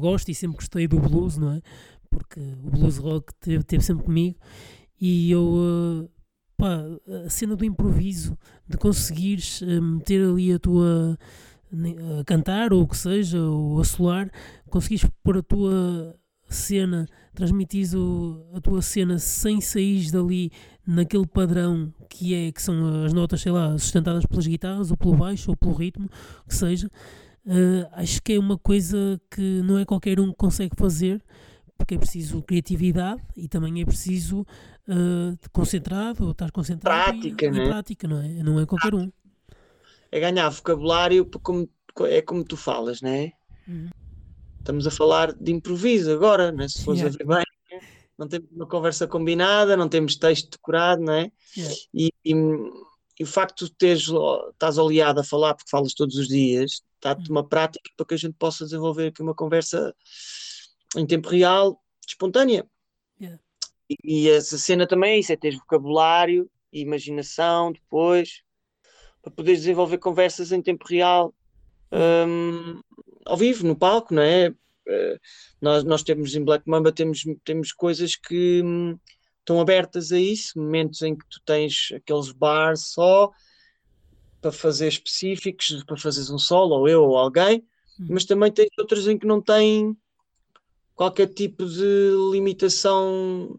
Gosto e sempre gostei do blues, não é? Porque o blues rock teve, teve sempre comigo. E eu, eh, pá, a cena do improviso, de conseguires eh, meter ali a tua a cantar ou o que seja, ou a solar, conseguires pôr a tua cena, transmitires o- a tua cena sem sair dali naquele padrão que é que são as notas, sei lá, sustentadas pelas guitarras, ou pelo baixo, ou pelo ritmo, que seja. eh, acho que é uma coisa que não é qualquer um que consegue fazer, porque é preciso criatividade e também é preciso eh, de concentrado, ou estar concentrado Prática, e, e né? prática, não é? Não é qualquer um. É ganhar vocabulário como, é como tu falas, não é? Uhum. Estamos a falar de improviso agora, né? se fores Yeah. a ver bem. Não temos uma conversa combinada, não temos texto decorado, não é? Yeah. E, e, e o facto de teres, estás oleado a falar porque falas todos os dias, dá-te Uhum. uma prática para que a gente possa desenvolver aqui uma conversa em tempo real, espontânea. Yeah. E, e essa cena também é isso, é teres vocabulário imaginação depois, para poderes desenvolver conversas em tempo real, hum, ao vivo, no palco, não é? Eh, nós, nós temos em Black Mamba temos, temos coisas que hum, estão abertas a isso, momentos em que tu tens aqueles bars só para fazer específicos, para fazeres um solo, ou eu ou alguém, Hum. mas também tens outros em que não tem qualquer tipo de limitação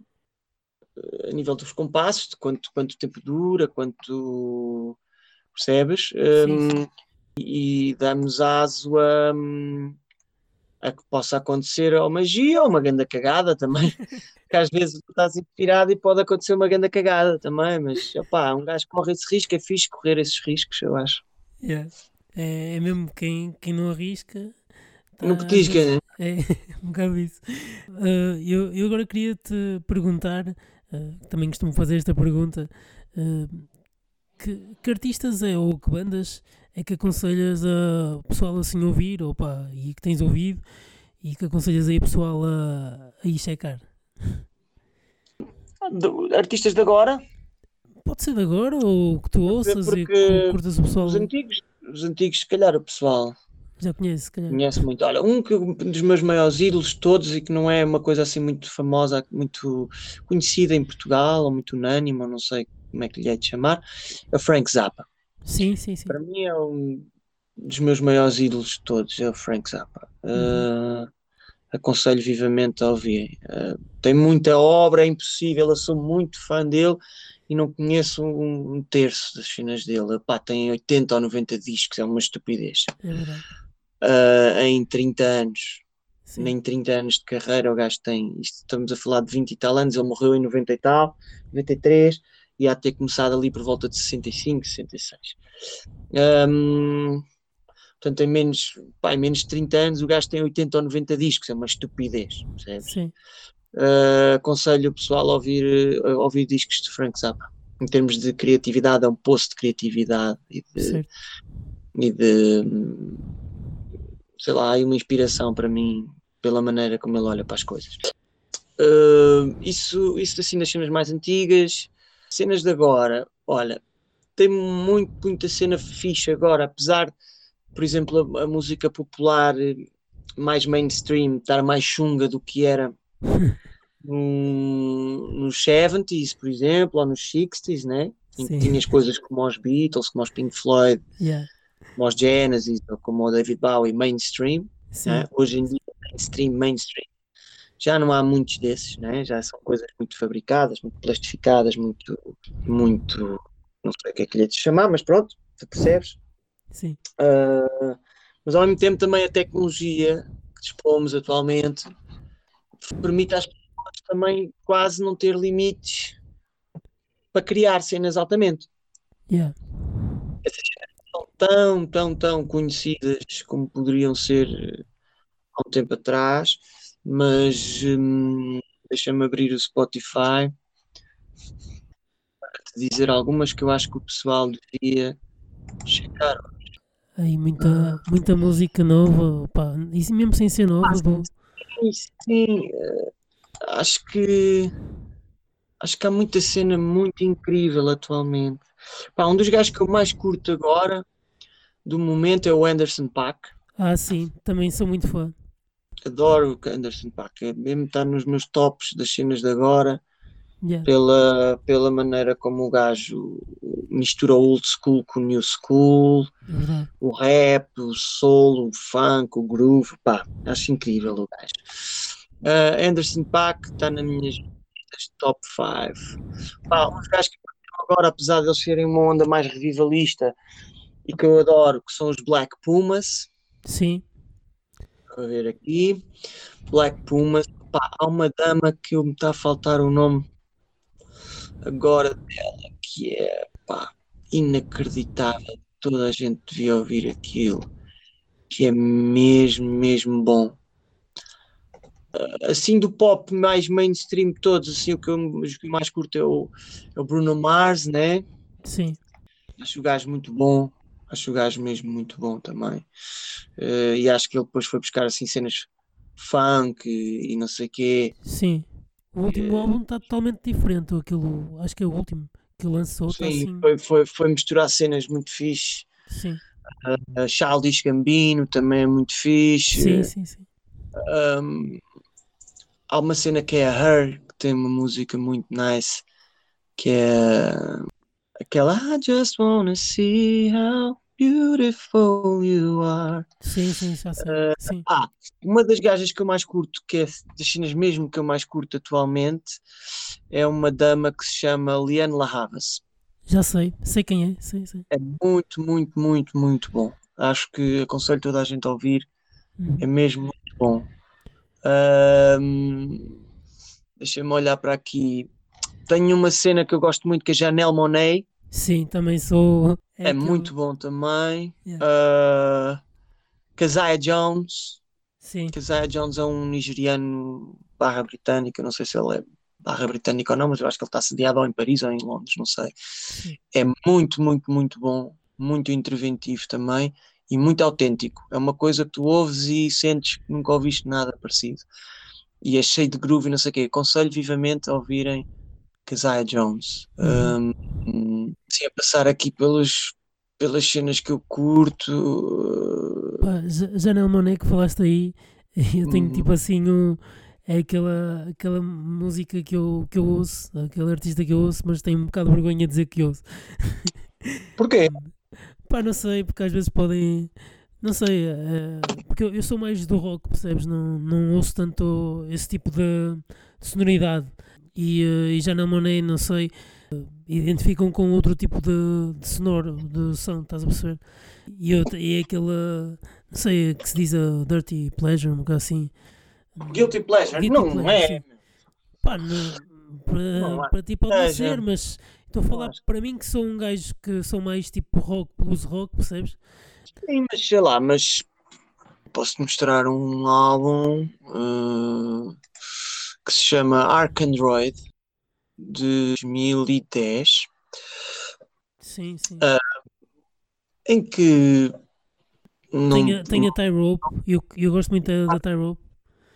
eh, a nível dos compassos, de quanto, quanto tempo dura, quanto percebes? Um, e damos aso a, a que possa acontecer ou magia ou uma grande cagada também. [LAUGHS] que às vezes tu estás inspirado e pode acontecer uma grande cagada também, mas opá, um gajo corre esse risco, é fixe correr esses riscos, eu acho. Yeah. É, é mesmo quem, quem não arrisca. Tá, não petisca, né? É [LAUGHS] um bocado isso. Uh, eu, eu agora queria te perguntar, uh, também costumo fazer esta pergunta, uh, que, que, artistas é ou que bandas é que aconselhas a pessoal assim ouvir, opa, e que tens ouvido, e que aconselhas aí pessoal a, a ir checar? artistas de agora? Pode ser de agora ou que tu ouças e que curtas o pessoal. Os antigos, os antigos, se calhar, o pessoal. Já conhece, calhar. Conhece muito. Olha, um, que, um dos meus maiores ídolos todos e que não é uma coisa assim muito famosa, muito conhecida em Portugal, ou muito unânime, ou não sei como é que lhe é de chamar, é o Frank Zappa. Sim, sim, sim. Para mim é um dos meus maiores ídolos de todos, é o Frank Zappa. Uhum. Uh, aconselho vivamente a ouvir. Uh, tem muita obra, é impossível, eu sou muito fã dele e não conheço um, um terço das cenas dele. Tem 80 ou 90 discos, é uma estupidez. É verdade. Uh, em 30 anos. Sim. Nem 30 anos de carreira o gajo tem. Isto, estamos a falar de 20 e tal anos, ele morreu em 90 e tal, 93, e de ter começado ali por volta de 65, 66. Um, portanto, em menos, pá, em menos de 30 anos o gajo tem 80 ou 90 discos, é uma estupidez, percebes? Sim. Uh, aconselho o pessoal a ouvir, a ouvir discos de Frank Zappa. Em termos de criatividade, é um poço de criatividade e de, e de sei lá, uma inspiração para mim pela maneira como ele olha para as coisas. Uh, isso, isso assim das cenas mais antigas, cenas de agora, olha, tem muito, muita cena fixe agora, apesar por exemplo, a, a música popular mais mainstream estar mais chunga do que era [LAUGHS] nos 70s, por exemplo, ou nos 60s, né? Em que tinhas coisas como os Beatles, como os Pink Floyd, yeah. como os Genesis, ou como o David Bowie, mainstream. Né? Hoje em dia, mainstream, mainstream. Já não há muitos desses, né? já são coisas muito fabricadas, muito plastificadas, muito, muito, não sei o que é que lhe é de chamar, mas pronto, tu percebes? Sim. Uh, mas ao mesmo tempo também a tecnologia que dispomos atualmente permite às pessoas também quase não ter limites para criar cenas altamente. Yeah. Essas cenas são tão, tão, tão conhecidas como poderiam ser há um tempo atrás, mas hum, deixa-me abrir o Spotify para te dizer algumas que eu acho que o pessoal devia checar. Aí muita, muita música nova, pá, e mesmo sem ser nova, ah, sim, uh, acho que acho que há muita cena muito incrível atualmente. Pá, um dos gajos que eu mais curto agora do momento é o Anderson Paak. Ah, sim, também sou muito fã. Adoro o Anderson Paak, é mesmo estar nos meus tops das cenas de agora. Yeah. Pela, pela maneira como o gajo mistura o old school com o new school, uhum. o rap, o soul, o funk, o groove, pá, acho incrível o gajo. Uh, Anderson Paak está na minha top 5. Pá, uns gajos que agora, apesar de eles serem uma onda mais revivalista e que eu adoro, que são os Black Pumas. Sim. Vou ver aqui. Black Pumas. Pá, há uma dama que me está a faltar o nome agora dela, que é pá, inacreditável. Toda a gente devia ouvir aquilo, que é mesmo, mesmo bom. Assim do pop mais mainstream todos, assim o que eu mais curto é o, é o Bruno Mars, né? Sim. Acho o gajo muito bom, acho o gajo mesmo muito bom também. Uh, e acho que ele depois foi buscar assim cenas funk e, e não sei quê. Sim. O último álbum está totalmente diferente. Aquilo, acho que é o último que lançou. Sim, assim... foi, foi, foi misturar cenas muito fixe. Sim. Uh, Childish Gambino também é muito fixe. Sim, sim, sim. Um, há uma cena que é a Her, que tem uma música muito nice, que é aquela I just wanna see how beautiful you are. Sim, sim, já sei. Uh, sim. Ah, uma das gajas que eu mais curto, que é das cenas mesmo que eu mais curto atualmente, é uma dama que se chama Liane La Havas. Já sei, sei quem é, sei, sei. É muito, muito, muito, muito bom. Acho que aconselho toda a gente a ouvir. Uhum. É mesmo muito bom. Um, Deixa-me olhar para aqui. Tenho uma cena que eu gosto muito que é Janelle Monet. Sim, também sou. É, aquele- muito bom também. Yeah. Uh, Kazaya Jones. Sim, Kazaya Jones é um nigeriano barra britânico. Não sei se ele é barra britânico ou não, mas eu acho que ele está sediado ou em Paris ou em Londres, não sei. É muito, muito, muito bom. Muito interventivo também. E muito autêntico. É uma coisa que tu ouves e sentes que nunca ouviste nada parecido. E é cheio de groove e não sei o quê. Aconselho vivamente a ouvirem Kazaya Jones. Uhum. Um, sim, a passar aqui pelos, pelas cenas que eu curto. Pá, Ja- Janelle Monáe que falaste aí, [LAUGHS] eu tenho Uhum. tipo assim um. É aquela, aquela música que eu, que eu ouço, aquele artista que eu ouço, mas tenho um bocado de vergonha de dizer que ouço. [LAUGHS] Porquê? Pá, não sei, porque às vezes podem. Não sei, eh, porque eu, eu sou mais do rock, percebes? Não, não ouço tanto esse tipo de, de sonoridade. E, eh, e na Monet, não sei, eh, identificam com outro tipo de, de sonoro, de som, estás a perceber? E, eu, e é aquela, não sei, que se diz a Dirty Pleasure, um bocado assim. Guilty Pleasure? Guilty não pleasure, é. sim. Pá, não, Não para, há para ti pode não ser, mas estou a falar para mim que sou um gajo que sou mais tipo rock, blues rock, percebes? Sim, mas sei lá, mas posso mostrar um álbum uh, que se chama Ark Android de 2010 Sim, sim. Ah, em que não, Tem a, tem a tie rope, eu, eu gosto muito da, da tie rope.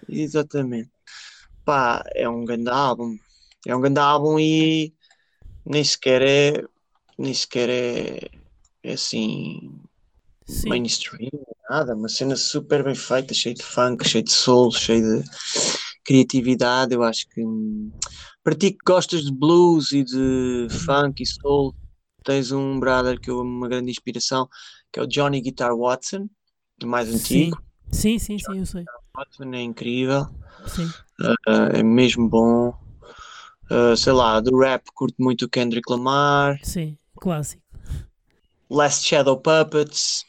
exatamente pá, é um grande álbum é um grande álbum e nem sequer é nem sequer é, é assim Sim, mainstream, nada, uma cena super bem feita, cheia de funk, cheia de soul, cheia de criatividade. Eu acho que para ti que gostas de blues e de funk e soul, tens um brother que é uma grande inspiração, que é o Johnny Guitar Watson, o mais sim, antigo. sim, sim, sim, eu sei. Watson é incrível, Sim, ah, é mesmo bom. Ah, sei lá, do rap curto muito o Kendrick Lamar, sim, clássico. Last Shadow Puppets,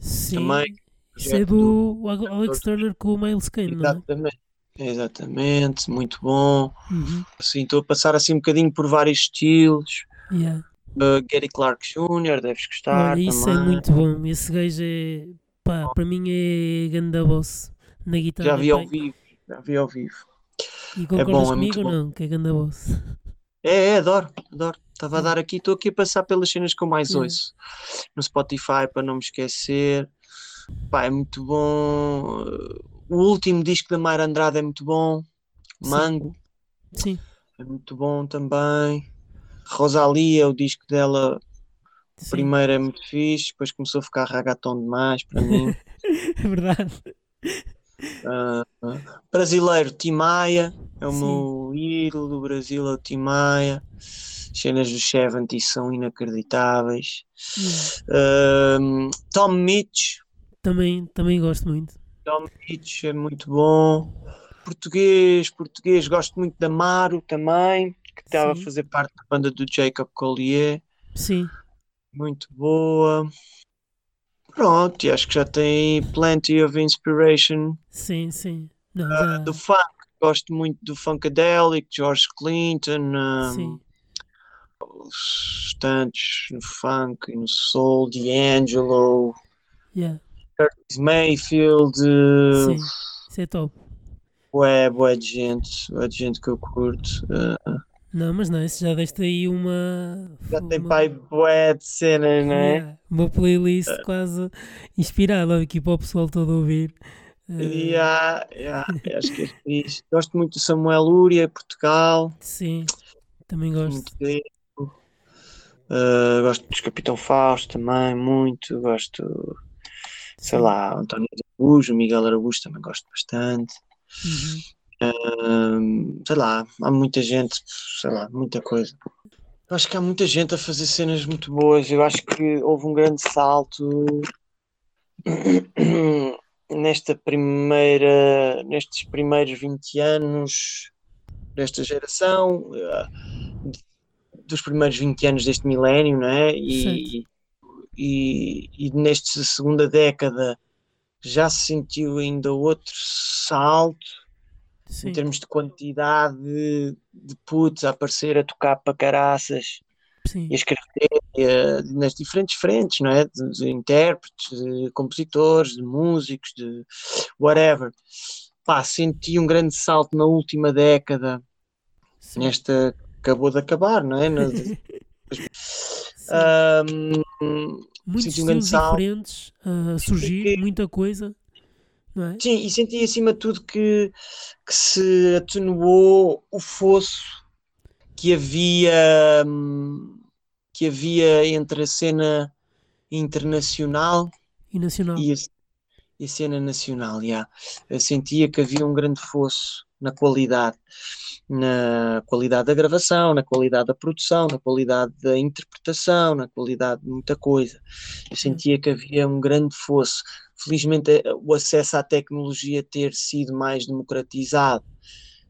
Sim, Também, isso é do Alex Turner com o Miles Kane, não é? exatamente, exatamente, muito bom. Uhum. Assim, estou a passar assim um bocadinho por vários estilos. Yeah. Uh, Gary Clark Jr., deves gostar Olha, isso também. é muito bom. Esse gajo é, pá, para mim é ganda boss na guitarra. Já vi ao vivo, já vi ao vivo. E concordas bom, é comigo muito ou bom. não? Que é ganda boss. É, é, adoro, adoro. Estava a dar aqui, estou aqui a passar pelas cenas que eu mais Yeah. ouço no Spotify para não me esquecer. Pá, é muito bom. O último disco da Mayra Andrade é muito bom. Sim. Mango Sim, é muito bom também. Rosalia, o disco dela sim. primeiro é muito fixe, depois começou a ficar ragatón demais para mim. [LAUGHS] É verdade. Ah, brasileiro, Timaya, é o Sim. meu ídolo do Brasil, é o Timaya. As cenas do Chevante são inacreditáveis. Ah, Tom Mitch, Também, também gosto muito. Tom Mitch é muito bom. Português, português, gosto muito da Maro também, que estava a fazer parte da banda do Jacob Collier. Sim, Muito boa. Pronto, e acho que já tem plenty of inspiration. sim, sim. Não, Ah, já. do funk, gosto muito do Funkadelic, George Clinton, um, Sim, os tantos no funk e no soul, D'Angelo, yeah. Curtis Mayfield, uh, Sim, isso é top. bué, bué de gente, bué de gente que eu curto. Uh, Não, mas não, isso já deste aí uma. já tem uma- pai bué de cenas, não é? Uma playlist quase inspirada aqui para o pessoal todo ouvir. Eh, Yeah, yeah, acho que é fixe. Gosto muito do Samuel Lúria, Portugal. Sim, também gosto. Uh, gosto dos Capitão Fausto também, muito. Gosto, sei lá, António Araújo, Miguel Araújo também gosto bastante. Uhum. Um, sei lá, há muita gente, sei lá, muita coisa. Acho que há muita gente a fazer cenas muito boas. Eu acho que houve um grande salto [COUGHS] nesta primeira, nestes primeiros 20 anos desta geração, eh, dos primeiros 20 anos deste milénio, não é? E, e, e nesta segunda década já se sentiu ainda outro salto Sim. em termos de quantidade de, de putos a aparecer a tocar para caraças Sim. e a escrever nas diferentes frentes, não é? De, de, intérpretes, de compositores, de músicos, de whatever. Pá, senti um grande salto na última década, Sim. nesta acabou de acabar, não é? [LAUGHS] Um, Muitos um diferentes a surgir, muita coisa. É? Sim, e senti acima de tudo que, que se atenuou o fosso que havia que havia entre a cena internacional e nacional e a, e a cena nacional. Yeah. Eu sentia que havia um grande fosso na qualidade na qualidade da gravação, na qualidade da produção, na qualidade da interpretação, na qualidade de muita coisa. Eu sentia que havia um grande fosso. Felizmente, eh, o acesso à tecnologia ter sido mais democratizado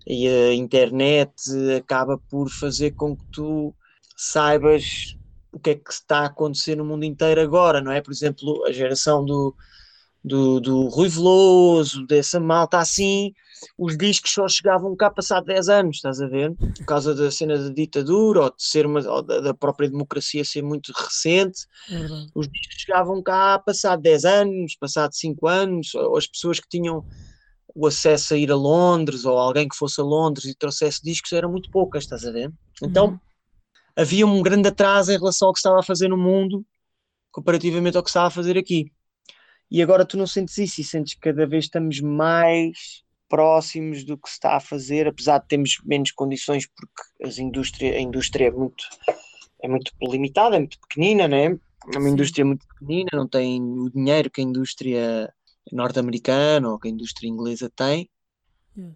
e a internet acaba por fazer com que tu saibas o que é que está a acontecer no mundo inteiro agora, não é? Por exemplo, a geração do, do, do Rui Veloso, dessa malta assim, os discos só chegavam cá passado 10 anos, estás a ver? Por causa da cena da ditadura ou de ser uma, ou da, própria democracia ser muito recente. É os discos chegavam cá passado 10 anos, passado 5 anos, ou as pessoas que tinham o acesso a ir a Londres ou alguém que fosse a Londres e trouxesse discos eram muito poucas, estás a ver? Então uhum. havia um grande atraso em relação ao que estava a fazer no mundo comparativamente ao que estava a fazer aqui e agora tu não sentes isso e sentes que cada vez estamos mais próximos do que se está a fazer, apesar de termos menos condições porque as indústria, a indústria é muito, é muito limitada, é muito pequenina, né? é uma Sim. indústria muito pequenina, não tem o dinheiro que a indústria norte-americana ou que a indústria inglesa tem,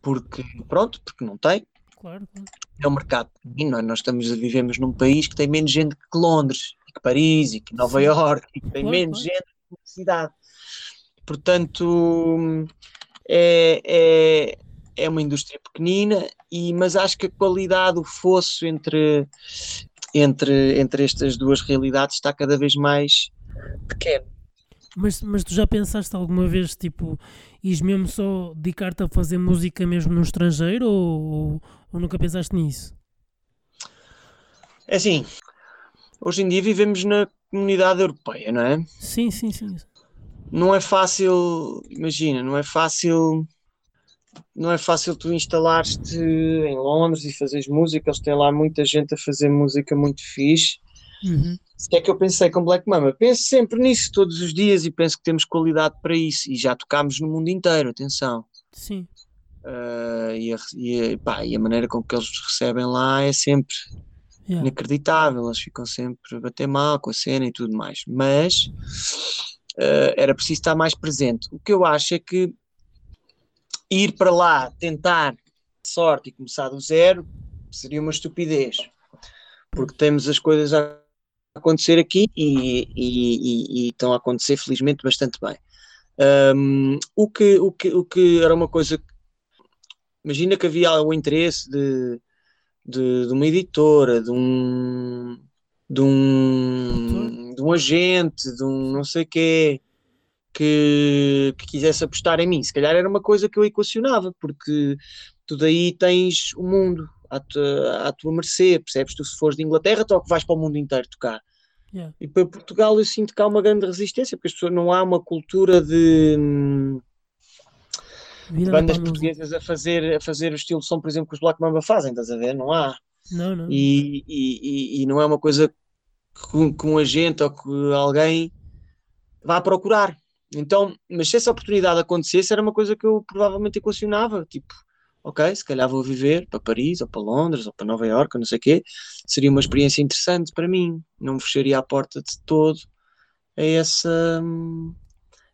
porque, pronto, porque não tem. Claro, claro. É um mercado pequenino, é? nós estamos, vivemos num país que tem menos gente que Londres, e que Paris, e que Nova York, e que tem claro, menos gente que uma cidade. Portanto, é, é, é uma indústria pequenina, e, mas acho que a qualidade, o fosso entre, entre, entre estas duas realidades está cada vez mais pequeno. Mas, mas tu já pensaste alguma vez, tipo, ires mesmo só dedicar-te a fazer música mesmo no estrangeiro ou, ou, ou, nunca pensaste nisso? É assim, hoje em dia vivemos na comunidade europeia, não é? Sim, sim, sim não é fácil, imagina, não é fácil não é fácil tu instalares-te em Londres e fazeres música, eles têm lá muita gente a fazer música muito fixe. Uhum. Se é que eu pensei com Black Mama, penso sempre nisso todos os dias e penso que temos qualidade para isso e já tocámos no mundo inteiro, atenção. Sim. Uh, e, a, e, a, pá, e, a, maneira com que eles recebem lá é sempre yeah. inacreditável, eles ficam sempre a bater mal com a cena e tudo mais. Mas uh, era preciso estar mais presente. O que eu acho é que ir para lá, tentar sorte e começar do zero, seria uma estupidez, porque temos as coisas a acontecer aqui e, e, e, e estão a acontecer felizmente bastante bem. Um, o, que, o, que, o que era uma coisa. Imagina que havia algum interesse de, de, de uma editora, de um, de um, de um agente, de um não sei quê, que, que quisesse apostar em mim. Se calhar era uma coisa que eu equacionava, porque tu daí tens o mundo à tua, à tua mercê, percebes? Tu se fores de Inglaterra, tu que vais para o mundo inteiro tocar. Yeah. E para Portugal eu sinto que há uma grande resistência, porque as pessoas não há uma cultura de, de bandas portuguesas a fazer, a fazer o estilo de som, por exemplo, que os Black Mamba fazem, estás a ver? Não há. Não, não. E, e, e, não é uma coisa que, que um agente ou que alguém vá procurar. Então, mas se essa oportunidade acontecesse, era uma coisa que eu provavelmente equacionava, tipo, ok, se calhar vou viver para Paris, ou para Londres, ou para Nova Iorque, não sei o quê, seria uma experiência interessante para mim, não me fecharia a porta de todo a essa,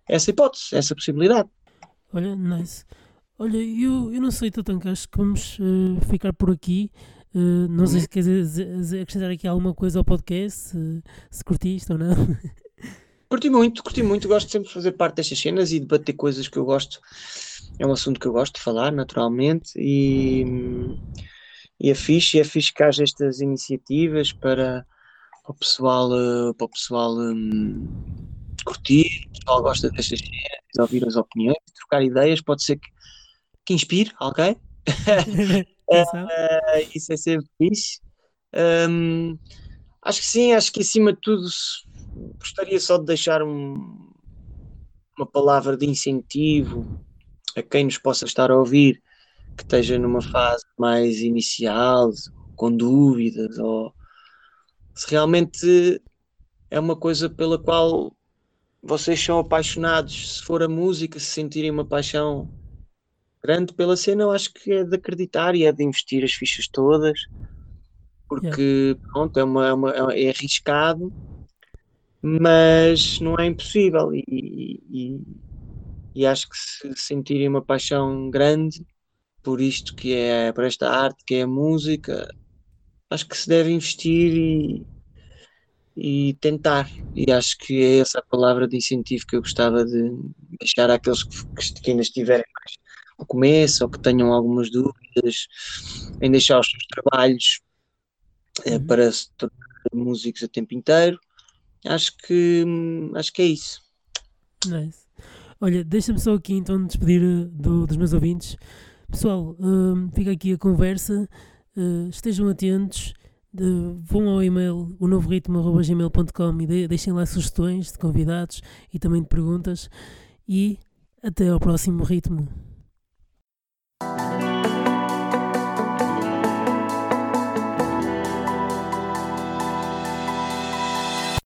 essa hipótese, essa possibilidade. Olha, nice. Olha, eu, eu não sei, Tatanka, acho que vamos uh, ficar por aqui. Uh, não sei Uhum. se queres acrescentar aqui alguma coisa ao podcast, se, se curtiste ou não. [LAUGHS] Curti muito, curti muito, gosto sempre de fazer parte destas cenas e debater coisas que eu gosto. É um assunto que eu gosto de falar, naturalmente, e, e é fixe, e é fixe que haja estas iniciativas para, para o pessoal, eh, para o pessoal hum, curtir, o pessoal gosta destas cenas, ouvir as opiniões, trocar ideias, pode ser que, que inspire alguém, [LAUGHS] eh, isso é sempre fixe. Hum, acho que sim, acho que acima de tudo gostaria só de deixar um- uma palavra de incentivo a quem nos possa estar a ouvir, que esteja numa fase mais inicial, com dúvidas, ou se realmente é uma coisa pela qual vocês são apaixonados, se for a música, se sentirem uma paixão grande pela cena, eu acho que é de acreditar e é de investir as fichas todas, porque pronto, é, uma, é, uma- é arriscado, mas não é impossível. E, e- e acho que se sentirem uma paixão grande por isto que é, por esta arte que é a música, acho que se deve investir e, e tentar. E acho que é essa a palavra de incentivo que eu gostava de deixar àqueles que, que, que ainda estiverem mais no começo ou que tenham algumas dúvidas em deixar os seus trabalhos eh, Uhum. para se tornar músicos a tempo inteiro. Acho que hum, acho que é isso. Nice. Olha, deixa-me só aqui então despedir uh, do- dos meus ouvintes. Pessoal, hum, fica aqui a conversa. uh, estejam atentos. de- vão ao e-mail o novo ritmo.gmail.com e de- deixem lá sugestões de convidados e também de perguntas. E até ao próximo ritmo.